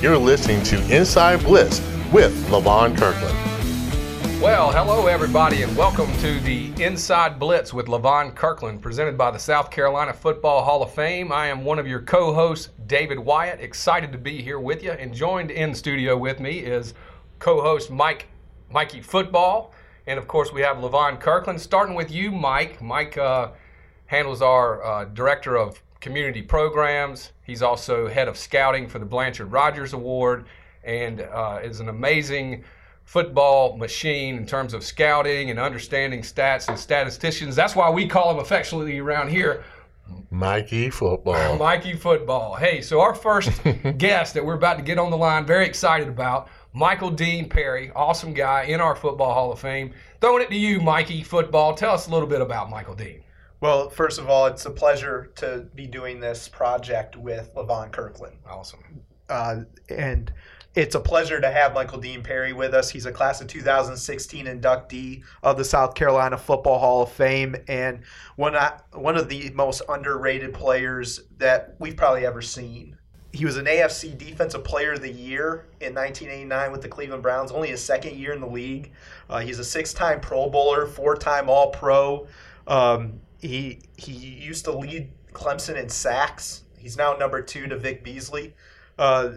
You're listening to Inside Blitz with Levon Kirkland. Well, hello everybody, and welcome to the Inside Blitz with Levon Kirkland, presented by the South Carolina Football Hall of Fame. I am one of your co-hosts, David Wyatt. Excited to be here with you, and joined in studio with me is co-host Mike, Mikey Football, and of course we have Levon Kirkland. Starting with you, Mike. Mike uh, handles our uh, director of community programs. He's also head of scouting for the Blanchard Rogers Award, and uh, is an amazing football machine in terms of scouting and understanding stats and statisticians. That's why we call him affectionately around here Mikey Football. Mikey Football. Hey, so our first guest that we're about to get on the line, very excited about, Michael Dean Perry, awesome guy in our Football Hall of Fame. Throwing it to you, Mikey Football. Tell us a little bit about Michael Dean. Well, first of all, it's a pleasure to be doing this project with Levon Kirkland. Awesome. Uh, and it's a pleasure to have Michael Dean Perry with us. He's a class of 2016 inductee of the South Carolina Football Hall of Fame and one, one of the most underrated players that we've probably ever seen. He was an AFC Defensive Player of the Year in 1989 with the Cleveland Browns, only his second year in the league. Uh, he's a six time Pro Bowler, four time All Pro. Um, he, he used to lead Clemson in sacks. He's now number two to Vic Beasley. Uh,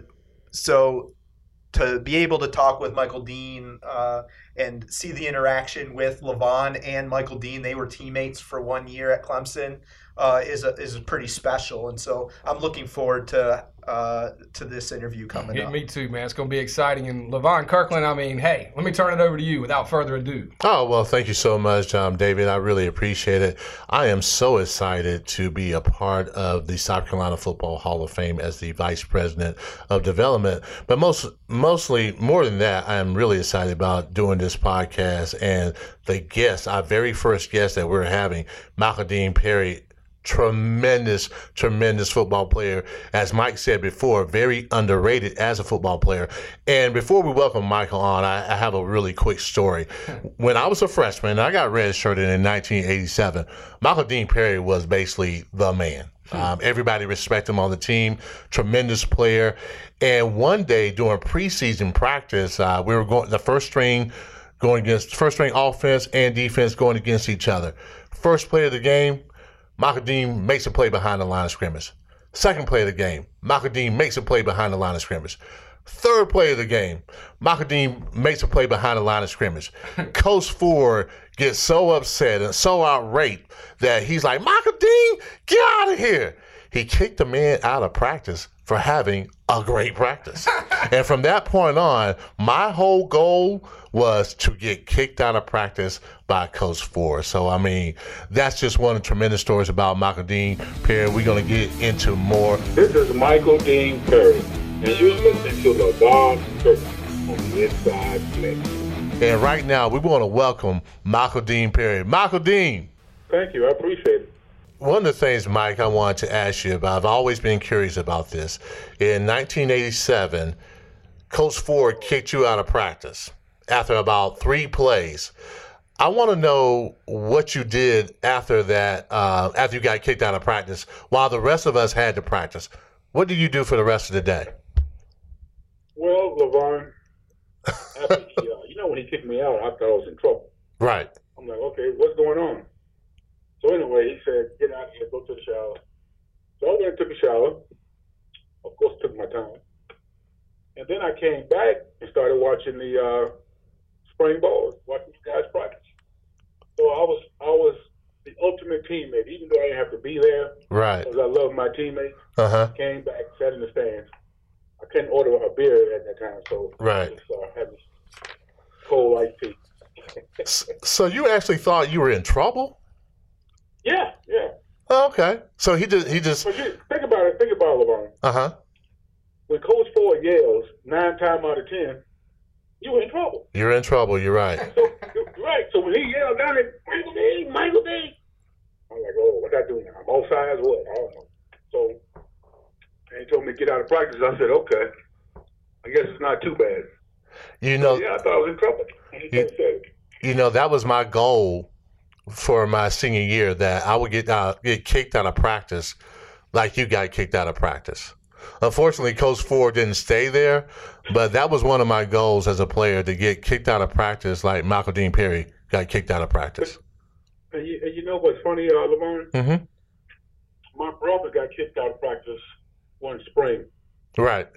so to be able to talk with Michael Dean uh, and see the interaction with Levon and Michael Dean, they were teammates for one year at Clemson, uh, is a, is pretty special. And so I'm looking forward to uh, to this interview coming Yeah, up. me too, man. It's going to be exciting. And Levon Kirkland, I mean, hey, let me turn it over to you without further ado. Oh, well, thank you so much, um, David. I really appreciate it. I am so excited to be a part of the South Carolina Football Hall of Fame as the Vice President of Development. But most, mostly, more than that, I am really excited about doing this podcast and the guest, our very first guest that we're having, Michael Dean Perry tremendous, tremendous football player. As Mike said before, very underrated as a football player. And before we welcome Michael on, I, I have a really quick story. When I was a freshman, I got redshirted in 1987. Michael Dean Perry was basically the man. Um, everybody respected him on the team. Tremendous player. And one day during preseason practice, uh, we were going the first string going against first string offense and defense going against each other. First play of the game, Dean makes a play behind the line of scrimmage. Second play of the game, Dean makes a play behind the line of scrimmage. Third play of the game, Dean makes a play behind the line of scrimmage. Coach Ford gets so upset and so outraged that he's like, Michael Dean, get out of here. He kicked the man out of practice for having a great practice. and from that point on, my whole goal was to get kicked out of practice by Coach Ford. So, I mean, that's just one of the tremendous stories about Michael Dean Perry. We're going to get into more. This is Michael Dean Perry, and you're listening to LeVon Kirkland on the Inside Blitz. And right now, we want to welcome Michael Dean Perry. Michael Dean. Thank you. I appreciate it. One of the things, Mike, I wanted to ask you about, I've always been curious about this. In 1987, Coach Ford kicked you out of practice after about three plays. I want to know what you did after that, uh, after you got kicked out of practice, while the rest of us had to practice. What did you do for the rest of the day? Well, LeVon, after uh, you know, when he kicked me out, I thought I was in trouble. Right. I'm like, okay, what's going on? So anyway, he said, get out here, go to the shower. So I went and took a shower. Of course, took my time. And then I came back and started watching the uh, spring ball, watching you guys practice. So I was, I was the ultimate teammate, even though I didn't have to be there, Right. because I love my teammates. Uh huh. Came back, sat in the stands. I couldn't order a beer at that time, so Right. I just uh, had this cold iced tea. So you actually thought you were in trouble? Yeah, yeah. Oh, okay. So he just he just But you, think about it. Think about it, Levon. uh huh. When Coach Ford yells nine times out of ten, you're in trouble. You're in trouble. You're right. So you're right. So when he yelled down at Michael D, Michael D, I'm like, oh, what I do now? I'm offside. What? I don't know. So and he told me to get out of practice. I said, okay. I guess it's not too bad. You know. Yeah, I thought I was in trouble. He You- said, you know that was my goal for my senior year that I would get out, get kicked out of practice like you got kicked out of practice. Unfortunately, Coach Ford didn't stay there, but that was one of my goals as a player to get kicked out of practice like Michael Dean Perry got kicked out of practice. And you, and you know what's funny, uh, Levon? Mm-hmm. My brother got kicked out of practice one spring. Right.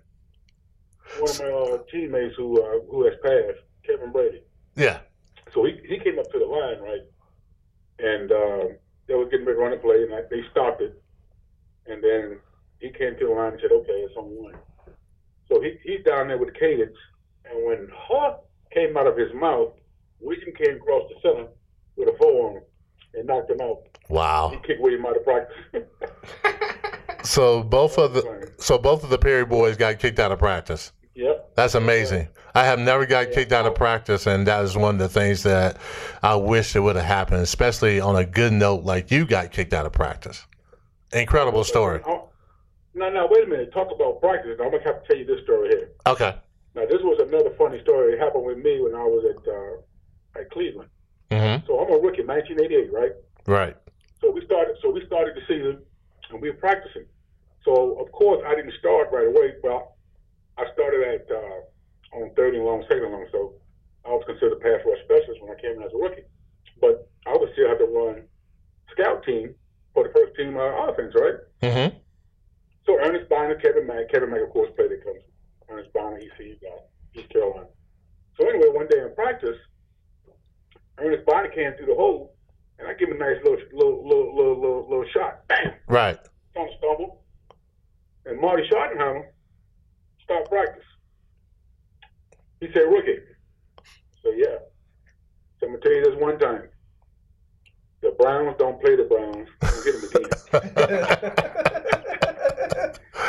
One of my uh, teammates who uh, who has passed, Kevin Brady. Yeah. So he, he came up to the line, right? And uh, they were getting ready to run a play, and I, they stopped it. And then he came to the line and said, okay, it's on one. So he, he's down there with the cadence. And when Huff came out of his mouth, William came across the center with a forearm and knocked him out. Wow. He kicked William out of practice. So both of the so both of the Perry boys got kicked out of practice. That's amazing. I have never got kicked out of practice, and that is one of the things that I wish it would have happened, especially on a good note like you got kicked out of practice. Incredible story. No, no, wait a minute. Talk about practice. I'm going to have to tell you this story here. Okay. Now, this was another funny story. It happened with me when I was at uh, at Cleveland. Mm-hmm. So I'm a rookie, 1988, right? Right. So we started. So we started the season, and we were practicing. So of course I didn't start right away. Well, I started at uh, on third and long, second and long. So I was considered a pass rush specialist when I came in as a rookie. But I would still have to run scout team for the first team uh, offense, right? Mm-hmm. So Ernest Byner, Kevin Mack, Kevin Mack, of course, played at Clemson. Ernest Byner, ECU guy, East Carolina. So anyway, one day in practice, Ernest Byner came through the hole, and I give him a nice little, little, little, little, little, little shot. Bam! Right. Don't stumble. And Marty Schottenheimer stopped practice. He said, rookie. So yeah. So I'm gonna tell you this one time. The Browns don't play the Browns. Don't get them again.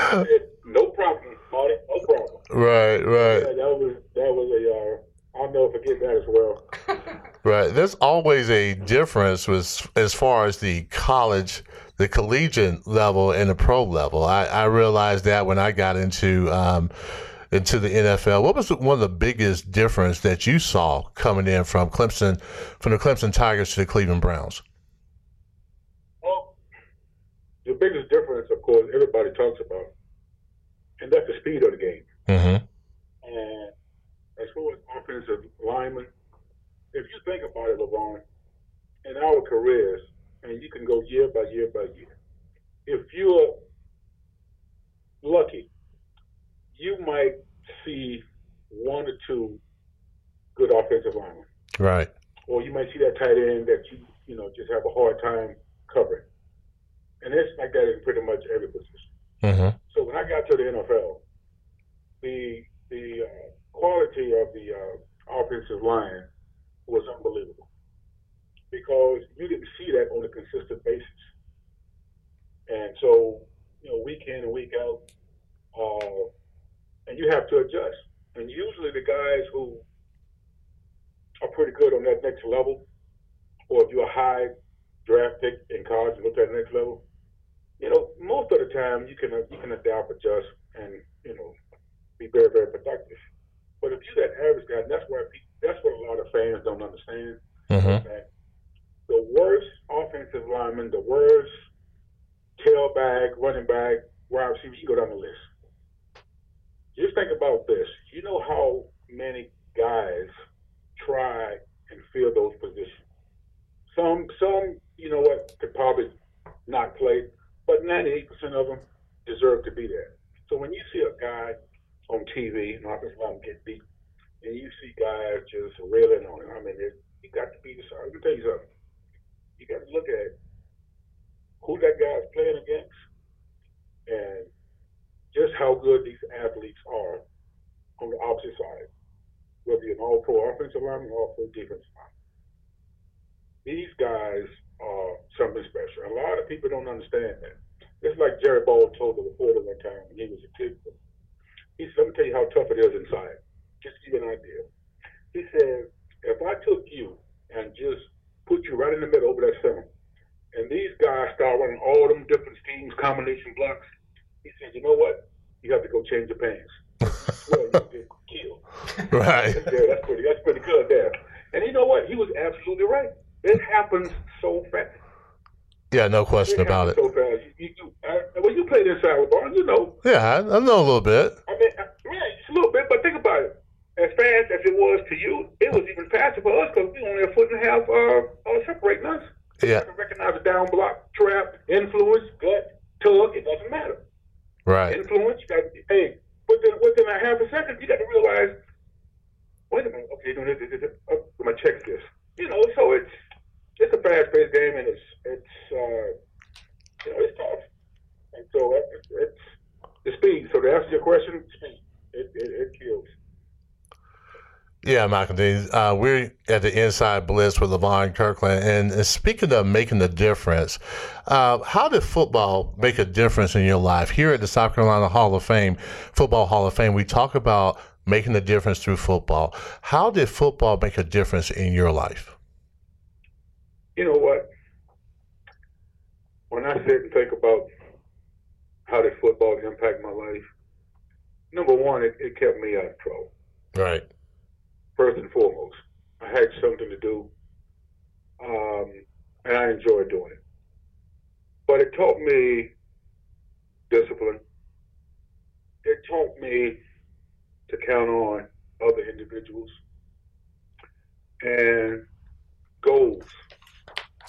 Said, no problem, Marty. No problem. Right. Right. Yeah, that was that was a. Uh, I'll never forget that as well. Right. There's always a difference with as far as the college, the collegiate level and the pro level. I, I realized that when I got into um, into the NFL. What was one of the biggest difference that you saw coming in from Clemson, from the Clemson Tigers to the Cleveland Browns? Well, the biggest difference, of course, everybody talks about, and that's the speed of the game. Mm-hmm. And as far as offensive linemen, if you think about it, LeVon, in our careers, and you can go year by year by year, if you're lucky, you might see one or two good offensive linemen, Right. or you might see that tight end that you you know just have a hard time covering, and it's like that in pretty much every position. Mm-hmm. So when I got to the NFL, the the uh, quality of the uh, offensive line was unbelievable because you didn't see that on a consistent basis, and so you know week in and week out, uh, and you have to adjust. And usually the guys who are pretty good on that next level, or if you're a high draft pick in college and look at the next level, you know, most of the time you can you can adapt, adjust, and you know, be very very productive. But if you're that average guy, and that's where people, that's what a lot of fans don't understand. Mm-hmm. That the worst offensive lineman, the worst tailback, running back, wide receiver, you go down the list. Just think about this. You know how many guys try and fill those positions. Some, some, you know what, could probably not play, but 98% of them deserve to be there. So when you see a guy on TV, and offensive lineman get beat, and you see guys just railing on him, I mean, it, you got to be the Let me tell you something. You got to look at who that guy's playing against, and just how good these athletes are on the opposite side, whether you're an all pro offensive lineman or all pro defensive lineman. These guys are something special. A lot of people don't understand that. It's like Jerry Ball told the reporter one time when he was a kid. He said, Let me tell you how tough it is inside. Just to give you an idea. He said, If I took you and just put you right in the middle over that center, and these guys start running all them different schemes, combination blocks, he said, You know what? You have to go change your pants. well, you get killed. Right. Yeah, that's pretty. That's pretty good there. And you know what? He was absolutely right. It happens so fast. Yeah, no question It about it. So fast. You, you, I, when you played inside the ball, you know. Yeah, I, I know a little bit. I mean, I, yeah, it's a little bit, but think about it. As fast as it was to you, it was even faster for us because we only a foot and a half uh, uh, separating us. Yeah, You can recognize a down block, trap, influence, gut, tug. It doesn't matter. right. Influence. You got hey, within within a half a second, you got to realize. Wait a minute. Okay, doing this, this, this. Oh, my check this. You know, so it's fast game and it's it's uh, you know it's tough. And so it, it, it's the speed. So to answer your question, speed. It it, it kills. Yeah, Michael Dean. Uh, we're at the Inside Blitz with Levon Kirkland. And, and speaking of making a difference, uh, how did football make a difference in your life? Here at the South Carolina Hall of Fame, Football Hall of Fame, we talk about making a difference through football. How did football make a difference in your life? You know what? When I sit and think about how did football impact my life, number one, it, it kept me out of trouble. Right. first and foremost. I had something to do, um, and I enjoyed doing it. But it taught me discipline. It taught me to count on other individuals and goals.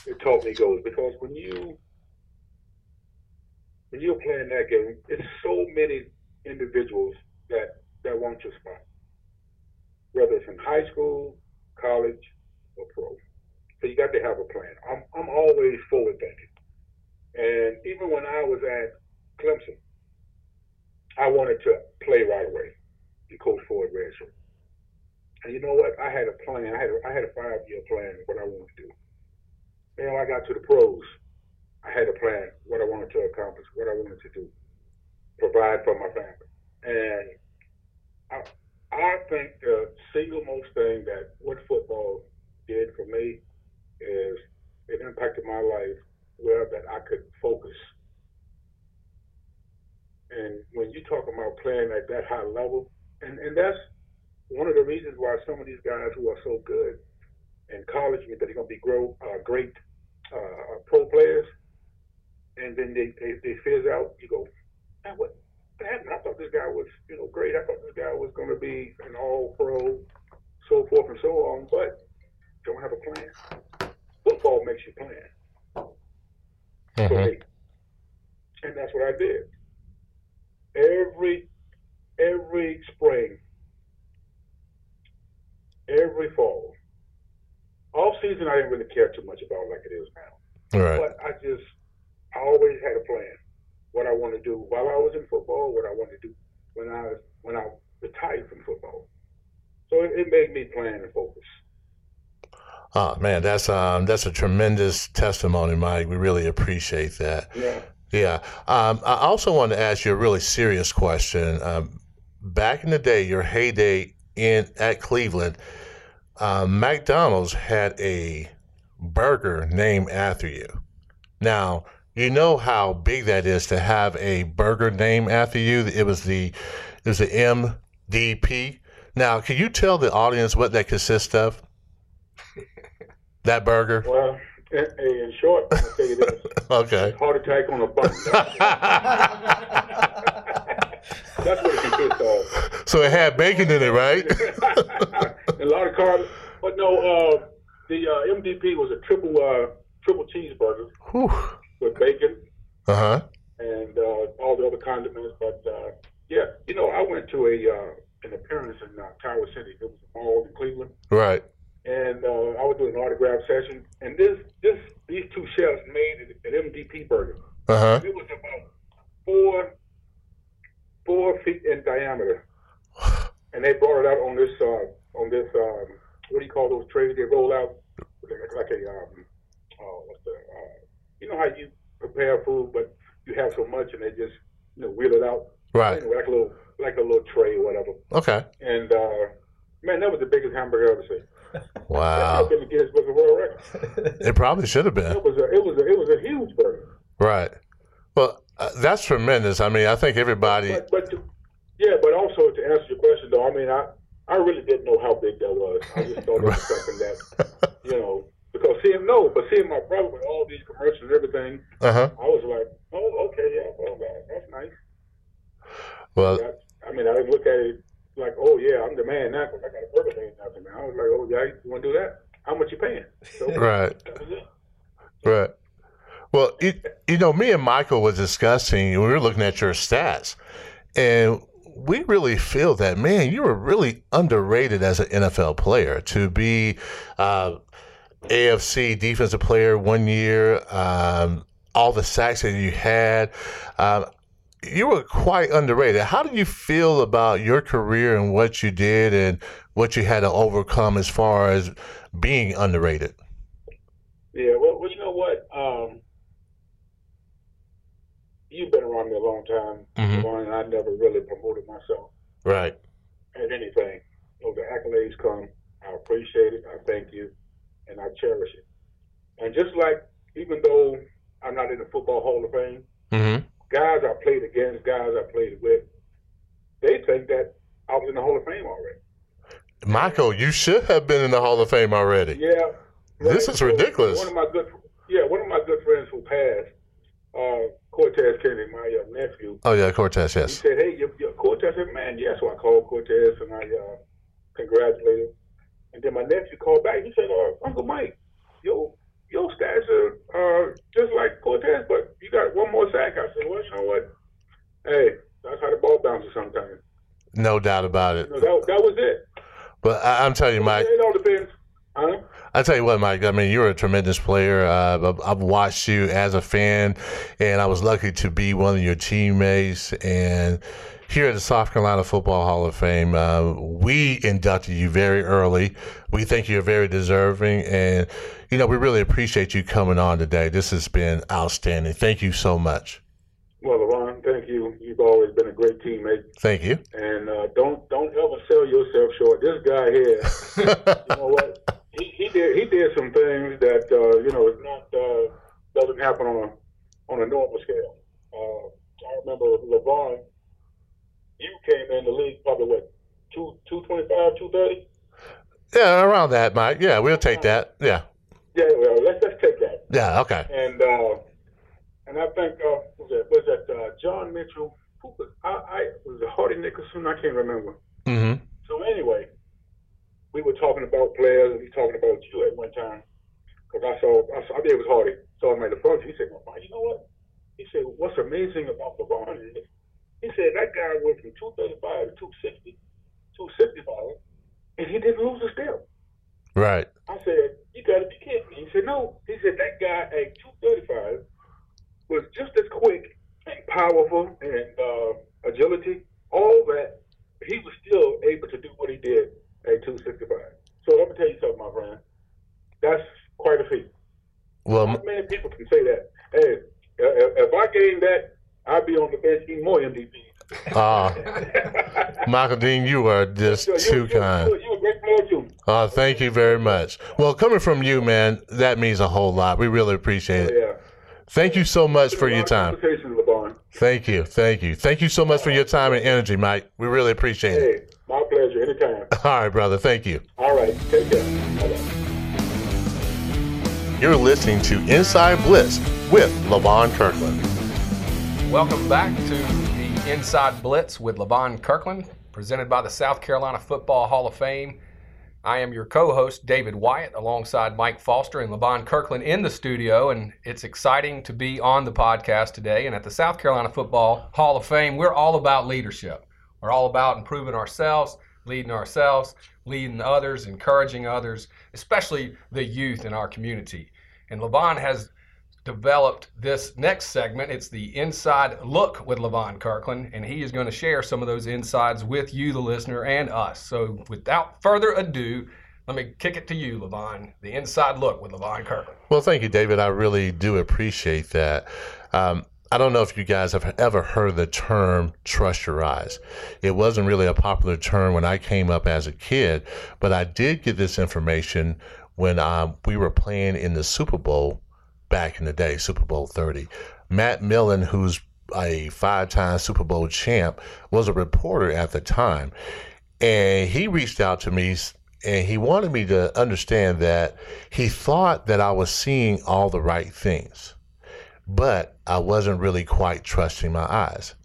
It me goals because when you when you're playing that game, it's so many individuals that that want your spot whether it's in high school, college, or pro. So you got to have a plan. I'm I'm always forward thinking, and even when I was at Clemson, I wanted to play right away. The coach Ford Redshirt. And you know what? I had a plan. I had a, I had a five year plan of what I wanted to do. And when I got to the pros, I had a plan what I wanted to accomplish, what I wanted to do, provide for my family, and I, I think the single most thing that what football did for me is it impacted my life where that I could focus. And when you talk about playing at that high level, and, and that's one of the reasons why some of these guys who are so good in college that they're going to be grow, uh, great uh, pro players, and then they, they, they fizz out, you go, man, what, happened. I thought this guy was, you know, great. I thought this guy was going to be an all pro, so forth and so on, but don't have a plan. Football makes you plan Mhm. me. And that's what I did. Every every spring, every fall. Season I didn't really care too much about like it is now. Right. But I just, I always had a plan. What I want to do while I was in football, what I want to do when I when I retired from football. So it, it made me plan and focus. Oh man, that's um that's a tremendous testimony, Mike. We really appreciate that. Yeah. Yeah. Um, I also want to ask you a really serious question. Um, back in the day, your heyday in at Cleveland, uh, McDonald's had a burger named after you. Now, you know how big that is to have a burger named after you. It was the it was the MDP. Now, can you tell the audience what that consists of? That burger. Well, in, in short, I'll tell you this: Okay. heart attack on a bun. That's what it consists of. so it had bacon in it, right? A lot of carbs, but no. Uh, the uh, MDP was a triple uh, triple cheeseburger Whew. with bacon Uh huh. and uh, all the other condiments. But uh, yeah, you know, I went to a uh, an appearance in uh, Tower City. It was a mall in Cleveland, Right. and uh, I was doing an autograph session. And this this these two chefs made an MDP burger. Uh huh. It was about four four feet in diameter, and they brought it out on this uh, on this um, what do you call those trays they roll out like, like a um, oh what's the uh, you know how you prepare food but you have so much and they just you know wheel it out Right. anyway, like a little like a little tray or whatever. Okay. And uh, man, that was the biggest hamburger I ever seen. Wow. That been Guinness Book of World Records. It probably should have been. It was a it was a it was a huge burger. Right. Well, uh, that's tremendous. I mean, I think everybody. But, but to, yeah, but also to answer your question, though, I mean, I I really didn't know how big that was. I just thought it was something that you know because seeing no, but seeing my brother with all these commercials and everything, Uh huh. I was like, oh, okay, yeah, well, that, that's nice. Well, That, I mean, I didn't look at it like, oh yeah, I'm the man now because I got a birthday and nothing. I was like, oh yeah, you want to do that? How much you paying? So, right. It. Right. Well, you, you know, me and Michael was discussing, we were looking at your stats, and we really feel that, man, you were really underrated as an NFL player to be uh, AFC defensive player one year, um, all the sacks that you had. Um, you were quite underrated. How do you feel about your career and what you did and what you had to overcome as far as being underrated? Yeah, well, well, you know what? Um, you've been around me a long time, Mhm. And I never really promoted myself Right. at anything. So the accolades come. I appreciate it. I thank you, and I cherish it. And just like, even though I'm not in the Football Hall of Fame, Mm-hmm. guys I played against, guys I played with, they think that I was in the Hall of Fame already. Michael, you should have been in the Hall of Fame already. Yeah. This is ridiculous. One of my good, yeah, one of my good friends who passed, uh, Cortez Kennedy, my uh, nephew. Oh yeah, Cortez. Yes. He said, "Hey, your, your Cortez." Said, "Man, yes." So I called Cortez and I uh, congratulated him. And then my nephew called back. He said, uh, "Uncle Mike, yo, your stats are uh, just like Cortez, but you got one more sack." I said, "Well, you know what? Hey, that's how the ball bounces sometimes. No doubt about it. You know, that that was it. But I, I'm telling you, Mike. It all depends, huh? I tell you what, Mike. I mean, you're a tremendous player. Uh, I've, watched you as a fan, and I was lucky to be one of your teammates. And here at the South Carolina Football Hall of Fame, uh, we inducted you very early. We think you're very deserving, and you know we really appreciate you coming on today. This has been outstanding. Thank you so much. Well, Levon, thank you. You've always been a great teammate, Thank you. and uh, don't don't ever sell yourself short. This guy here. you know what? He, he did he did some things that uh, you know is not uh, doesn't happen on a on a normal scale. Uh, I remember LeVon. You came in the league probably what two two twenty five two thirty. yeah, around that, Mike. Yeah, we'll take that. Yeah. Yeah, well let's let's take that. Yeah. Okay. And uh, and I think uh, was that was that uh, John Mitchell? Who was I, I was it Hardy Nickerson? I can't remember. Mm-hmm. So anyway, we were talking about players, and we talking about you at one time. Because I saw, I saw, I think it was Hardy. Saw him at the function. He said, "Levon, you know what?" He said, "What's amazing about Levon is," he said, "that guy went from 235 to 260, 265, and he didn't lose a step." Right. I said, "You got to be kidding me." He said, "No." He said that guy at 235 was just as quick and powerful and uh, agility, all that. He was still able to do what he did at 265. So let me tell you something, my friend. That's quite a feat. Well, Not many people can say that. Hey, if I gained that, I'd be on the bench eating more MDPs. uh, Michael Dean, you are just So you- too you- kind. You, you a great player too. Uh, thank you very much. Well, coming from you, man, that means a whole lot. We really appreciate it. Yeah. Thank you so much for your time. Thank you. Thank you. Thank you so much for your time and energy, Mike. We really appreciate it. Hey, pleasure. Anytime. All right, brother. Thank you. All right. Take care. Bye-bye. You're listening to Inside Blitz with Levon Kirkland. Welcome back to the Inside Blitz with Levon Kirkland, presented by the South Carolina Football Hall of Fame. I am your co host, David Wyatt, alongside Mike Foster and Levon Kirkland in the studio. And it's exciting to be on the podcast today. And at the South Carolina Football Hall of Fame, we're all about leadership. We're all about improving ourselves, leading ourselves, leading others, encouraging others, especially the youth in our community. And Levon has developed this next segment. It's the inside look with Levon Kirkland, and he is going to share some of those insides with you, the listener, and us. So without further ado, let me kick it to you, Levon. The inside look with Levon Kirkland. Well, thank you, David. I really do appreciate that. Um, I don't know if you guys have ever heard the term trust your eyes. It wasn't really a popular term when I came up as a kid, but I did get this information when um, we were playing in the Super Bowl back in the day, Super Bowl 30. Matt Millen, who's a five time Super Bowl champ, was a reporter at the time. And he reached out to me and he wanted me to understand that he thought that I was seeing all the right things, but I wasn't really quite trusting my eyes.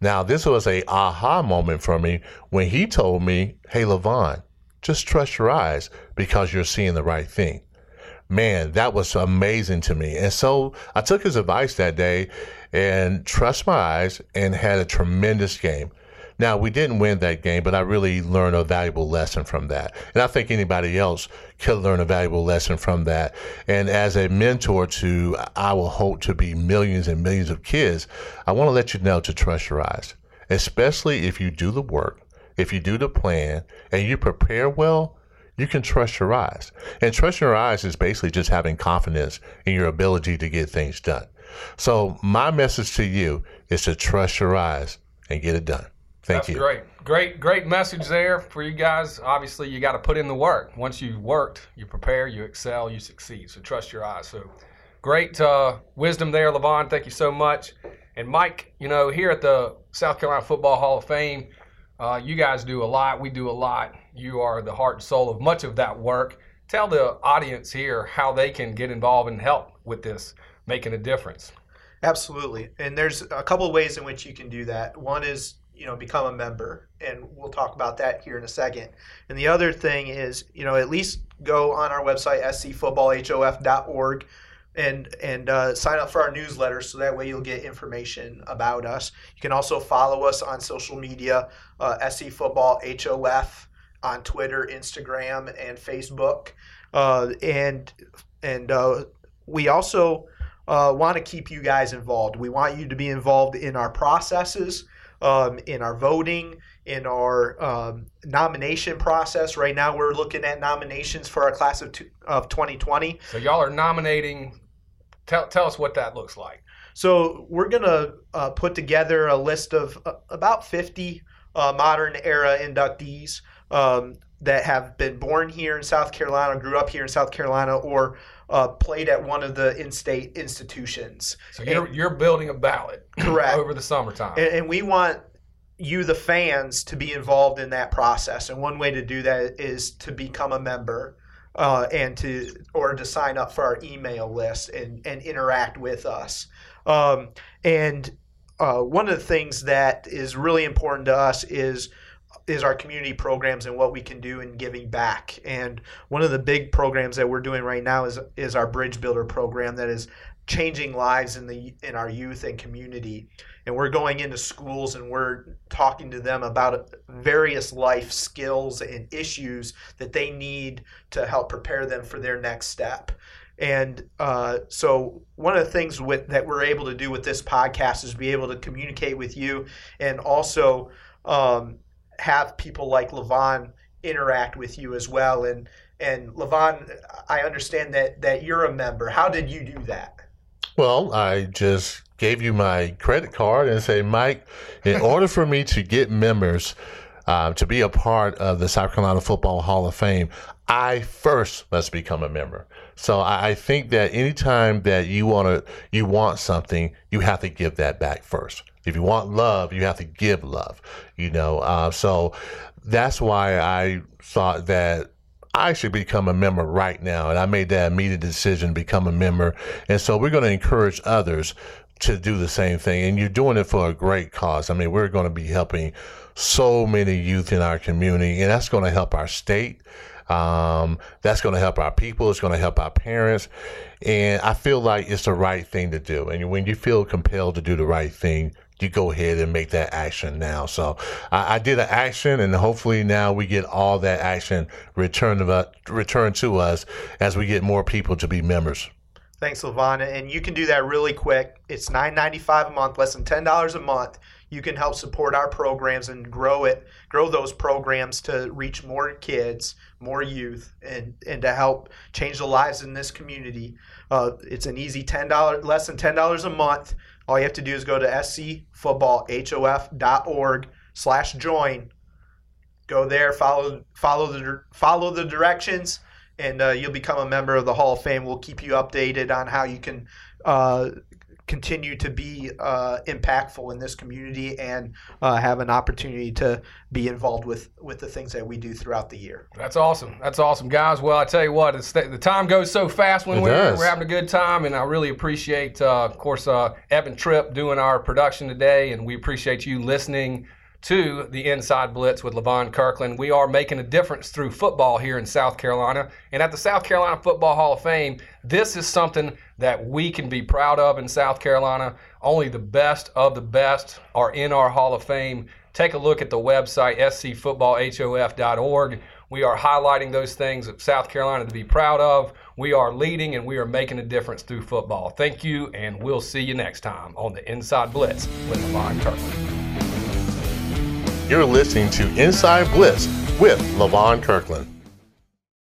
Now, this was a aha moment for me when he told me, "Hey, Levon, just trust your eyes because you're seeing the right thing." Man, that was amazing to me. And so I took his advice that day and trust my eyes and had a tremendous game. Now, we didn't win that game, but I really learned a valuable lesson from that. And I think anybody else could learn a valuable lesson from that. And as a mentor to, I will hope to be millions and millions of kids, I want to let you know to trust your eyes, especially if you do the work, if you do the plan, and you prepare well. You can trust your eyes. And trust your eyes is basically just having confidence in your ability to get things done. So, my message to you is to trust your eyes and get it done. Thank That's you. great. Great, great message there for you guys. Obviously, you got to put in the work. Once you've worked, you prepare, you excel, you succeed. So trust your eyes. So great uh, wisdom there, Levon. Thank you so much. And Mike, you know, here at the South Carolina Football Hall of Fame, uh, you guys do a lot. We do a lot. You are the heart and soul of much of that work. Tell the audience here how they can get involved and help with this, making a difference. Absolutely. And there's a couple of ways in which you can do that. One is you know become a member and we'll talk about that here in a second. And the other thing is you know at least go on our website scfootballhof.org and and uh, sign up for our newsletter so that way you'll get information about us. You can also follow us on social media uh, sc football hof on twitter instagram and facebook. Uh, and and uh, we also uh, want to keep you guys involved. We want you to be involved in our processes um, in our voting, in our um, nomination process. Right now, we're looking at nominations for our class of, two, of 2020. So y'all are nominating. Tell, tell us what that looks like. So we're going to uh, put together a list of uh, about 50 uh, modern era inductees um, that have been born here in South Carolina, grew up here in South Carolina, or uh, played at one of the in-state institutions. So you're, and, you're building a ballot correct over the summertime, and, and, we want you, the fans, to be involved in that process. And one way to do that is to become a member. Uh, and to or to sign up for our email list and, and interact with us. Um, and uh, one of the things that is really important to us is is our community programs and what we can do in giving back. And one of the big programs that we're doing right now is is our Bridge Builder program that is changing lives in the in our youth and community. And we're going into schools and we're talking to them about various life skills and issues that they need to help prepare them for their next step. And uh, so, one of the things with, that we're able to do with this podcast is be able to communicate with you and also um, have people like Levon interact with you as well. And and Levon, I understand that that you're a member. How did you do that? Well, I just gave you my credit card and say, Mike, in order for me to get members uh, to be a part of the South Carolina Football Hall of Fame, I first must become a member. So I think that anytime that you want to, you want something, you have to give that back first. If you want love, you have to give love. You know, uh, so that's why I thought that I should become a member right now, and I made that immediate decision to become a member. And so we're going to encourage others to do the same thing. And you're doing it for a great cause. I mean, we're going to be helping so many youth in our community, and that's going to help our state. Um, that's going to help our people. It's going to help our parents. And I feel like it's the right thing to do. And when you feel compelled to do the right thing, you go ahead and make that action now. So I, I did an action, and hopefully now we get all that action returned to, returned to us as we get more people to be members. Thanks, Lavana. And you can do that really quick. It's nine ninety five a month, less than ten dollars a month. You can help support our programs and grow it, grow those programs to reach more kids, more youth, and and to help change the lives in this community. Uh, it's an easy ten dollars, less than ten dollars a month. All you have to do is go to scfootballhof.org slash join. Go there, follow follow the follow the directions, and uh, you'll become a member of the Hall of Fame. We'll keep you updated on how you can uh, continue to be uh, impactful in this community and uh, have an opportunity to be involved with with the things that we do throughout the year. That's awesome. That's awesome, guys. Well, I tell you what, it's the time goes so fast when It we're, does. we're having a good time, and I really appreciate, uh, of course, uh, Evan Tripp doing our production today, and we appreciate you listening to the Inside Blitz with Levon Kirkland. We are making a difference through football here in South Carolina, and at the South Carolina Football Hall of Fame, this is something that we can be proud of in South Carolina. Only the best of the best are in our Hall of Fame. Take a look at the website, scfootballhof.org. We are highlighting those things that South Carolina to be proud of. We are leading and we are making a difference through football. Thank you, and we'll see you next time on the Inside Blitz with Levon Kirkland. You're listening to Inside Blitz with Levon Kirkland.